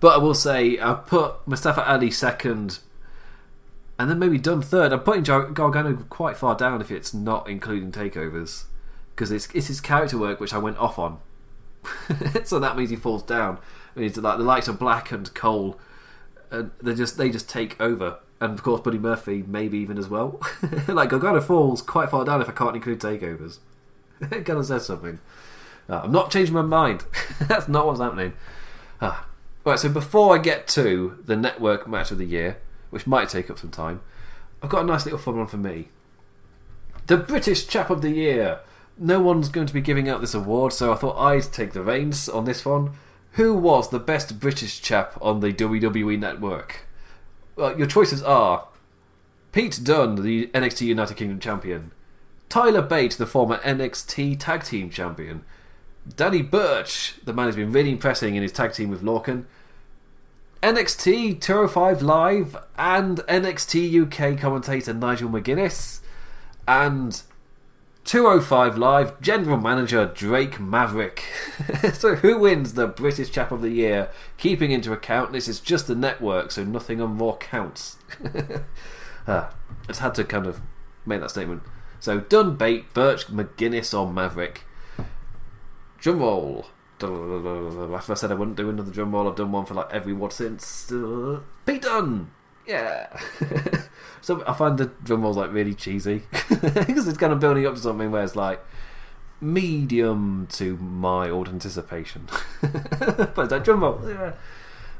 But I will say, I put Mustafa Ali second, and then maybe Dunne third. I'm putting Gargano quite far down if it's not including takeovers, because it's, it's his character work which I went off on. so that means he falls down. I mean, like the likes of Black and Cole, and they just they just take over. And of course, Buddy Murphy maybe even as well. like Gargano falls quite far down if I can't include takeovers. Gonna say something. Uh, I'm not changing my mind. That's not what's happening. Uh, right, so before I get to the network match of the year, which might take up some time, I've got a nice little fun one for me. The British Chap of the Year. No one's going to be giving out this award, so I thought I'd take the reins on this one. Who was the best British chap on the WWE network? Well, your choices are Pete Dunne, the NXT United Kingdom champion, Tyler Bate, the former NXT Tag Team champion, Danny Burch, the man who's been really impressing in his tag team with Lorcan, NXT 205 Live and NXT UK commentator Nigel McGuinness, and 205 Live General Manager Drake Maverick. so, who wins the British Chap of the Year? Keeping into account this is just the network, so nothing on Raw counts. ah, I just had to kind of make that statement. So, Dunne, Bate, Burch, McGuinness, or Maverick. Drum roll. After I said I wouldn't do another drum roll, I've done one for like every what since. Uh, Pete! Yeah. so I find the drum rolls like really cheesy because it's kind of building up to something where it's like medium to mild anticipation. but like drum roll. Yeah.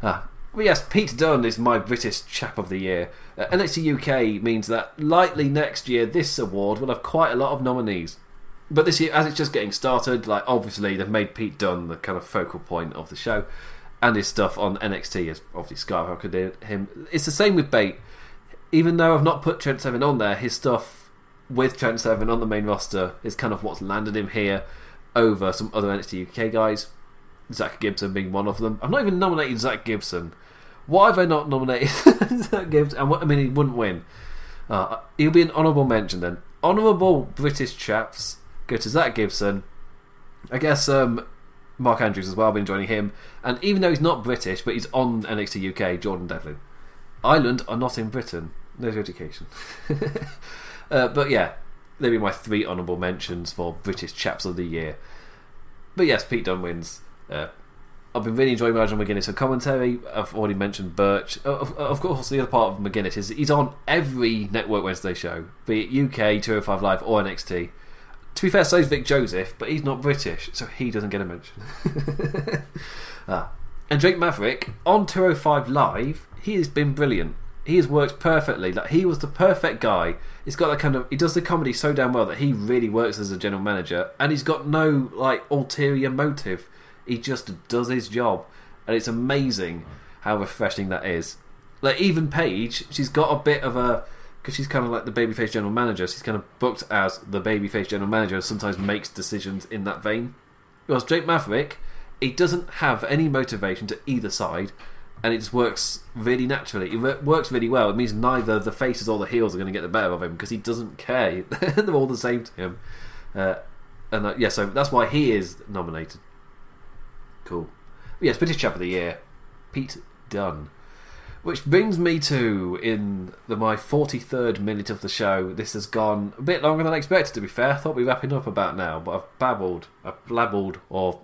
Ah. Well, yes, Pete Dunne is my British chap of the year. Uh, NXT UK means that likely next year this award will have quite a lot of nominees. But this year, as it's just getting started, like obviously they've made Pete Dunne the kind of focal point of the show, and his stuff on NXT has obviously skyrocketed him. It's the same with Bate. Even though I've not put Trent Seven on there, his stuff with Trent Seven on the main roster is kind of what's landed him here over some other NXT UK guys. Zach Gibson being one of them. I've not even nominated Zach Gibson. Why have I not nominated Zach Gibson? I mean, he wouldn't win. Uh, he'll be an honourable mention then. Honourable British chaps go to Zach Gibson. I guess um, Mark Andrews as well. I've been joining him, and even though he's not British, but he's on NXT UK, Jordan Devlin. Ireland are not in Britain. No education. uh, but yeah, they'll be my three honourable mentions for British Chaps of the Year. But yes, Pete Dunne wins. Uh, I've been really enjoying Nigel McGuinness and commentary. I've already mentioned Burch. Of, of, course, the other part of McGuinness is he's on every Network Wednesday show, be it UK, 205 Live, or NXT. To be fair, so is Vic Joseph, but he's not British, so he doesn't get a mention. ah. And Drake Maverick on 205 Live, he has been brilliant. He has worked perfectly. Like he was the perfect guy. He's got that kind of. He does the comedy so damn well that he really works as a general manager, and he's got no like ulterior motive. He just does his job, and it's amazing how refreshing that is. Like even Paige, she's got a bit of a because she's kind of like the babyface general manager. She's kind of booked as the babyface general manager. Sometimes makes decisions in that vein. Whereas Drake Maverick, he doesn't have any motivation to either side, and it just works really naturally. It works really well. It means neither the faces or the heels are going to get the better of him because he doesn't care. They're all the same to him. Uh, and uh, yeah, so that's why he is nominated. Cool. Yes, British Chap of the Year, Pete Dunne. Which brings me to in the my forty third minute of the show. This has gone a bit longer than I expected. To be fair, I thought we'd were wrapping up about now, but I've babbled, I've blabbled, or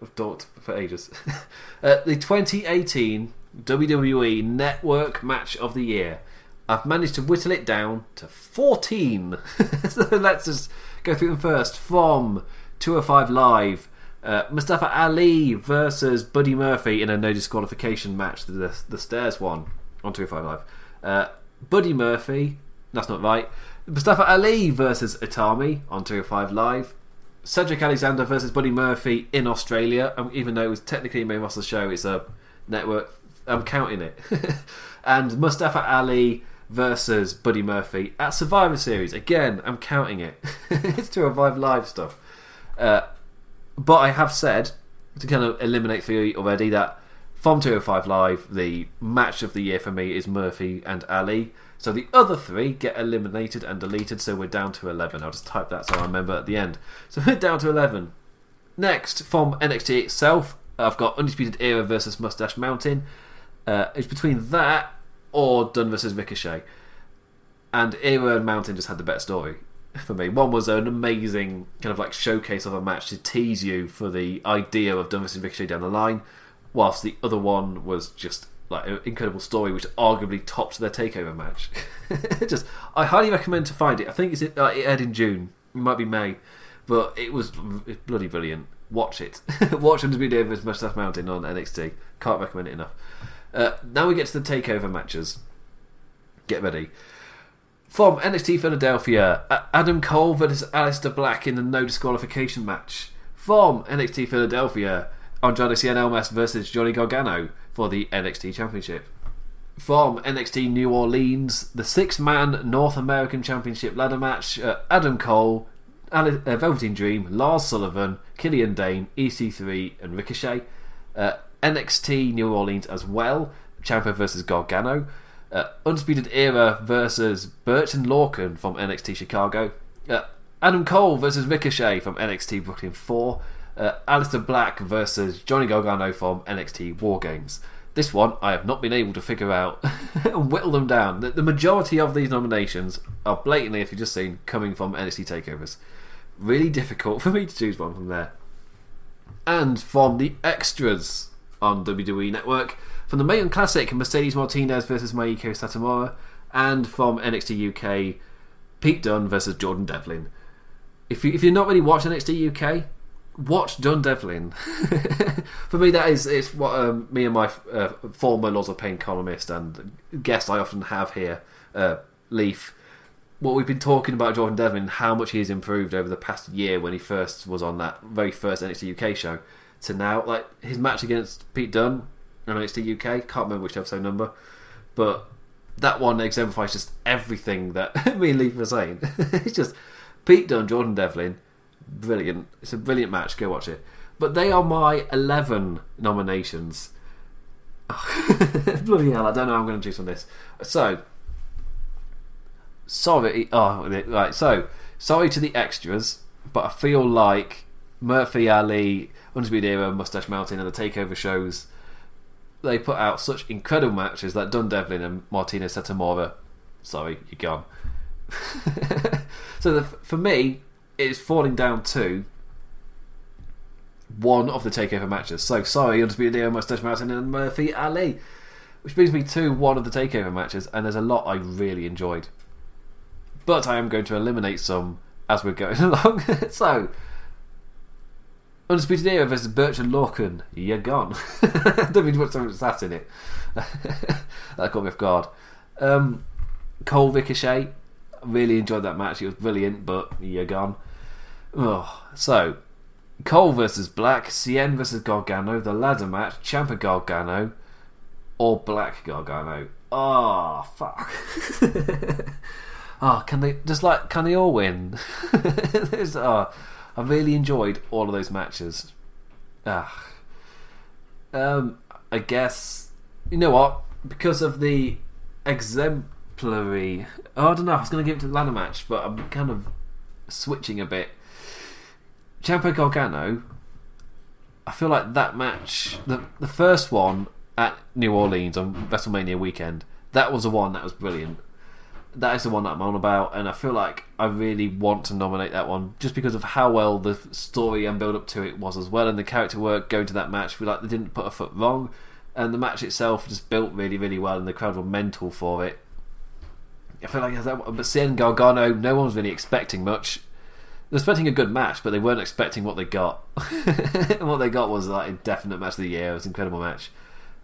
I've talked for ages. uh, the 2018 WWE Network Match of the Year. I've managed to whittle it down to 14. so let's just go through them first. From 205 Live, uh, Mustafa Ali versus Buddy Murphy in a no disqualification match, the, the stairs one on 205 Live. Uh, Buddy Murphy, that's not right. Mustafa Ali versus Itami on 205 Live. Cedric Alexander versus Buddy Murphy in Australia. Um, even though it was technically a main roster show, it's a network. I'm counting it. and Mustafa Ali versus Buddy Murphy at Survivor Series. Again, I'm counting it. it's 205 Live stuff. Uh, but I have said to kind of eliminate you already that from 205 Live, the match of the year for me is Murphy and Ali. So the other three get eliminated and deleted, so we're down to 11. I'll just type that so I remember at the end. So we're down to 11. Next, from NXT itself, I've got Undisputed Era versus Mustache Mountain. Uh, it's between that or Dunne versus Ricochet. And Era and Mountain just had the better story for me. One was an amazing kind of like showcase of a match to tease you for the idea of Dunne versus Ricochet down the line, whilst the other one was just like an incredible story which arguably topped their takeover match. just, I highly recommend to find it. I think it's uh, it aired in June. It might be May, but it was it's bloody brilliant. Watch it. Watch be Davis Mustache Mountain on NXT. Can't recommend it enough. Uh, now we get to the takeover matches. Get ready. From NXT Philadelphia, Adam Cole versus Aleister Black in the no disqualification match. From NXT Philadelphia, Andrade Cien Almas versus Johnny Gargano for the NXT Championship. From NXT New Orleans, the six man North American Championship ladder match uh, Adam Cole, Ali- uh, Velveteen Dream, Lars Sullivan, Killian Dane, EC3, and Ricochet. Uh, NXT New Orleans as well, Ciampa versus Gargano. Uh, Era versus and Lorcan from NXT Chicago. Uh, Adam Cole versus Ricochet from NXT Brooklyn 4. Uh, Aleister Black versus Johnny Gargano from NXT War Games. This one I have not been able to figure out and whittle them down. The, the majority of these nominations are blatantly, if you've just seen, coming from NXT takeovers. Really difficult for me to choose one from there. And from the extras on WWE Network, from the Mae Young Classic, Mercedes Martinez versus Meiko Satomura, and from NXT UK, Pete Dunne versus Jordan Devlin. If you if you're not really watching NXT UK, watch John Devlin. For me, that is it's what um, me and my uh, former Lords of Pain columnist and guest I often have here, uh, Leaf. What we've been talking about Jordan Devlin, how much he has improved over the past year when he first was on that very first NXT UK show to now. Like his match against Pete Dunne NXT UK, can't remember which episode number, but that one exemplifies just everything that me and Leaf were saying. it's just Pete Dunne, Jordan Devlin, brilliant. It's a brilliant match. Go watch it. But they are my 11 nominations. Bloody hell, I don't know how I'm going to choose from this. So, sorry. Oh, right. So, sorry to the extras, but I feel like Murphy, Ali, Undisputed Era, Mustache Mountain, and the Takeover shows, they put out such incredible matches that Dunne Devlin and Martinez Satomura, sorry, you're gone. so, the, for me, it's falling down to one of the takeover matches. So sorry, Undisputed Era, Mustache Mountain, and Murphy Ali. Which brings me to one of the takeover matches, and there's a lot I really enjoyed. But I am going to eliminate some as we're going along. so, Undisputed Era versus Burch and Lorcan. You're gone. Don't mean much that in it. that caught me off guard. Um, Cole Ricochet. Really enjoyed that match. It was brilliant, but you're gone. Oh, so Cole versus Black, Cien versus Gargano, the ladder match, Ciampa Gargano, or Black Gargano. Oh fuck! oh, can they just like can they all win? oh, I really enjoyed all of those matches. Ah, um, I guess you know what because of the exemplary. Oh, I don't know. I was going to give it to the ladder match, but I'm kind of switching a bit. Ciampa Gargano, I feel like that match, the the first one at New Orleans on WrestleMania weekend, that was the one that was brilliant. That is the one that I'm on about, and I feel like I really want to nominate that one just because of how well the story and build up to it was as well, and the character work going to that match. Feel like they didn't put a foot wrong, and the match itself just built really, really well, and the crowd were mental for it. I feel like that, but Cien Gargano, no one was really expecting much. They're expecting a good match, but they weren't expecting what they got. and what they got was like a definite match of the year. It was an incredible match.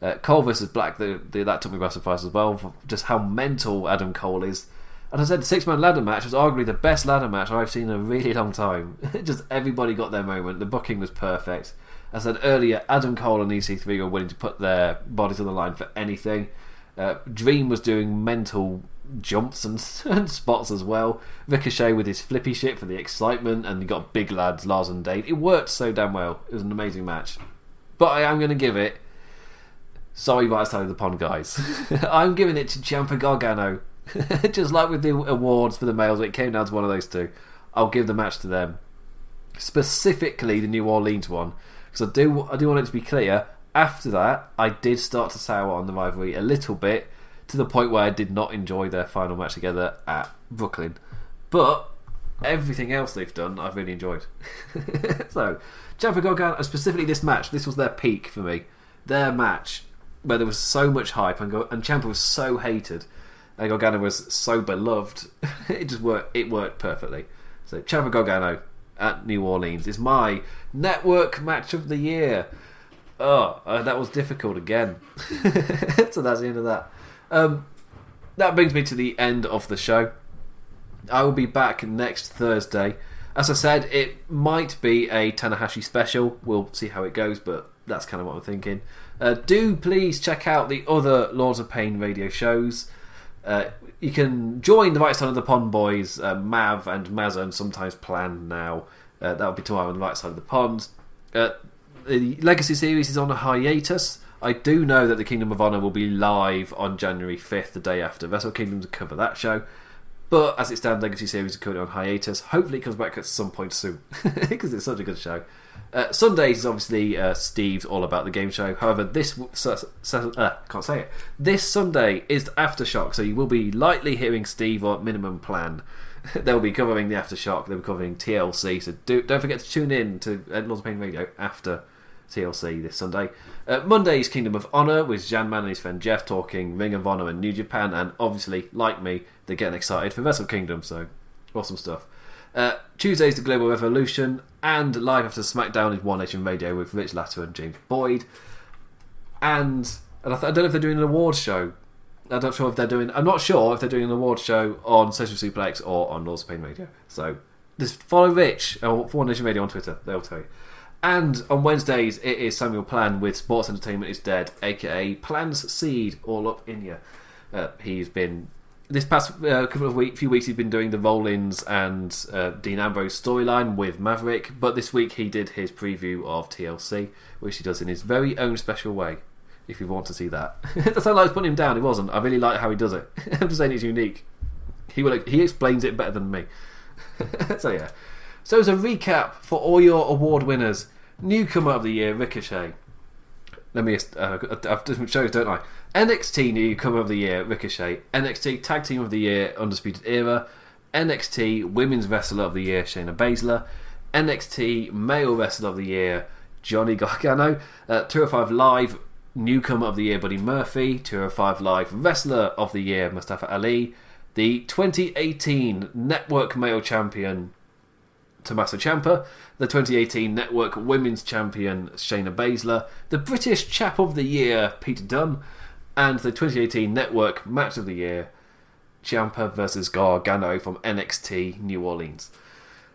Uh, Cole versus Black, the, the, that took me by surprise as well. just how mental Adam Cole is. And I said the six man ladder match was arguably the best ladder match I've seen in a really long time. just everybody got their moment. The booking was perfect. As I said earlier, Adam Cole and EC3 were willing to put their bodies on the line for anything. Uh, Dream was doing mental jumps and, and, spots as well. Ricochet with his flippy shit for the excitement, and you got big lads, Lars and Dane. It worked so damn well. It was an amazing match. But I am going to give it. Sorry, right side of the pond, guys. I'm giving it to Ciampa Gargano. Just like with the awards for the males, it came down to one of those two. I'll give the match to them. Specifically, the New Orleans one, because I do, I do want it to be clear. After that, I did start to sour on the rivalry a little bit to the point where I did not enjoy their final match together at Brooklyn. But everything else they've done, I've really enjoyed. so, Ciampa Gargano, specifically this match, this was their peak for me. Their match, where there was so much hype and, and Ciampa was so hated, and Gargano was so beloved, it just worked. It worked perfectly. So, Ciampa Gargano at New Orleans is my network match of the year. Oh, uh, that was difficult again. so that's the end of that. Um, that brings me to the end of the show. I will be back next Thursday. As I said, it might be a Tanahashi special. We'll see how it goes, but that's kind of what I'm thinking. Uh, do please check out the other Lords of Pain radio shows. Uh, you can join the right side of the pond boys, uh, Mav and Mazza, and sometimes Plan now. Uh, that'll be tomorrow on the right side of the pond. Uh, the Legacy series is on a hiatus. I do know that the Kingdom of Honor will be live on January 5th, the day after Wrestle Kingdom, to cover that show. But as it stands, Legacy series is currently on hiatus. Hopefully, it comes back at some point soon because it's such a good show. Uh, Sundays is obviously uh, Steve's all about the game show. However, this uh, can't say it. This Sunday is aftershock, so you will be lightly hearing Steve or minimum plan. They'll be covering the aftershock. They'll be covering TLC. So do, not forget to tune in to uh, of Pain Radio after TLC this Sunday. Uh, Monday's Kingdom of Honor with Jan Man and his friend Jeff talking Ring of Honor and New Japan, and obviously, like me, they're getting excited for Wrestle Kingdom. So awesome stuff. Uh, Tuesday's the Global Revolution, and live after SmackDown is One Nation Radio with Rich Latter and James Boyd. And, and I, th- I, don't know if they're doing an awards show. I'm not sure if they're doing. I'm not sure if they're doing an awards show on Social Suplex or on Lords of Pain Radio. So just follow Rich or One Nation Radio on Twitter. They'll tell you. And on Wednesdays, it is Samuel Plan with Sports Entertainment is Dead, aka Plan's Seed, all up in you. Uh, he's been this past uh, couple of week, few weeks, he's been doing the Rollins and uh, Dean Ambrose storyline with Maverick, but this week he did his preview of TLC, which he does in his very own special way. If you want to see that, that's how I was putting him down. He wasn't. I really like how he does it. I'm just saying it's unique. He will. He explains it better than me. so yeah. So as a recap for all your award winners, newcomer of the year Ricochet. Let me. Uh, I've different shows, don't I? NXT Newcomer of the Year, Ricochet. NXT Tag Team of the Year, Undisputed Era. NXT Women's Wrestler of the Year, Shayna Baszler. NXT Male Wrestler of the Year, Johnny Gargano. Uh, 205 Live Newcomer of the Year, Buddy Murphy. 205 Live Wrestler of the Year, Mustafa Ali. The 2018 Network Male Champion, Tommaso Ciampa, the 2018 Network Women's Champion Shayna Baszler, the British Chap of the Year Peter Dunne, and the 2018 Network Match of the Year, Ciampa versus Gargano from NXT New Orleans.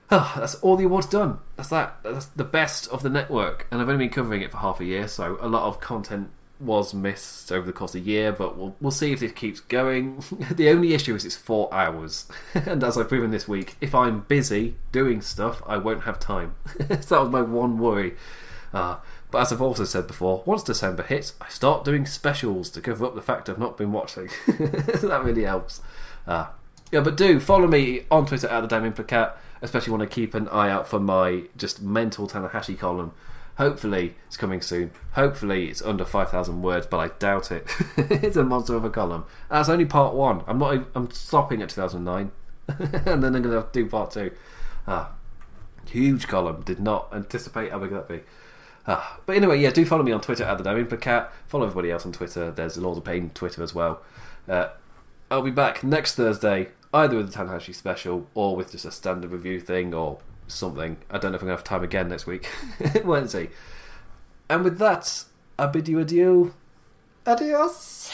Oh, that's all the awards done. That's that. That's the best of the network, and I've only been covering it for half a year, so a lot of content was missed over the course of the year. But we'll we'll see if this keeps going. the only issue is it's four hours, and as I've proven this week, if I'm busy doing stuff, I won't have time. so that was my one worry. Uh, but as I've also said before, once December hits, I start doing specials to cover up the fact I've not been watching. that really helps. Uh, yeah, but do follow me on Twitter at the Damn Implicat. Especially want to keep an eye out for my just mental Tanahashi column. Hopefully it's coming soon. Hopefully it's under five thousand words, but I doubt it. it's a monster of a column. That's only part one. I'm not. I'm stopping at 2009, and then I'm going to do part two. Ah, huge column. Did not anticipate how big that be. Ah, but anyway, yeah, do follow me on Twitter at the Damien Cat. Follow everybody else on Twitter. There's Lords of Pain Twitter as well. Uh, I'll be back next Thursday, either with the Tanahashi special or with just a standard review thing or something. I don't know if I'm going to have time again next week. Wednesday. And with that, I bid you adieu. Adios.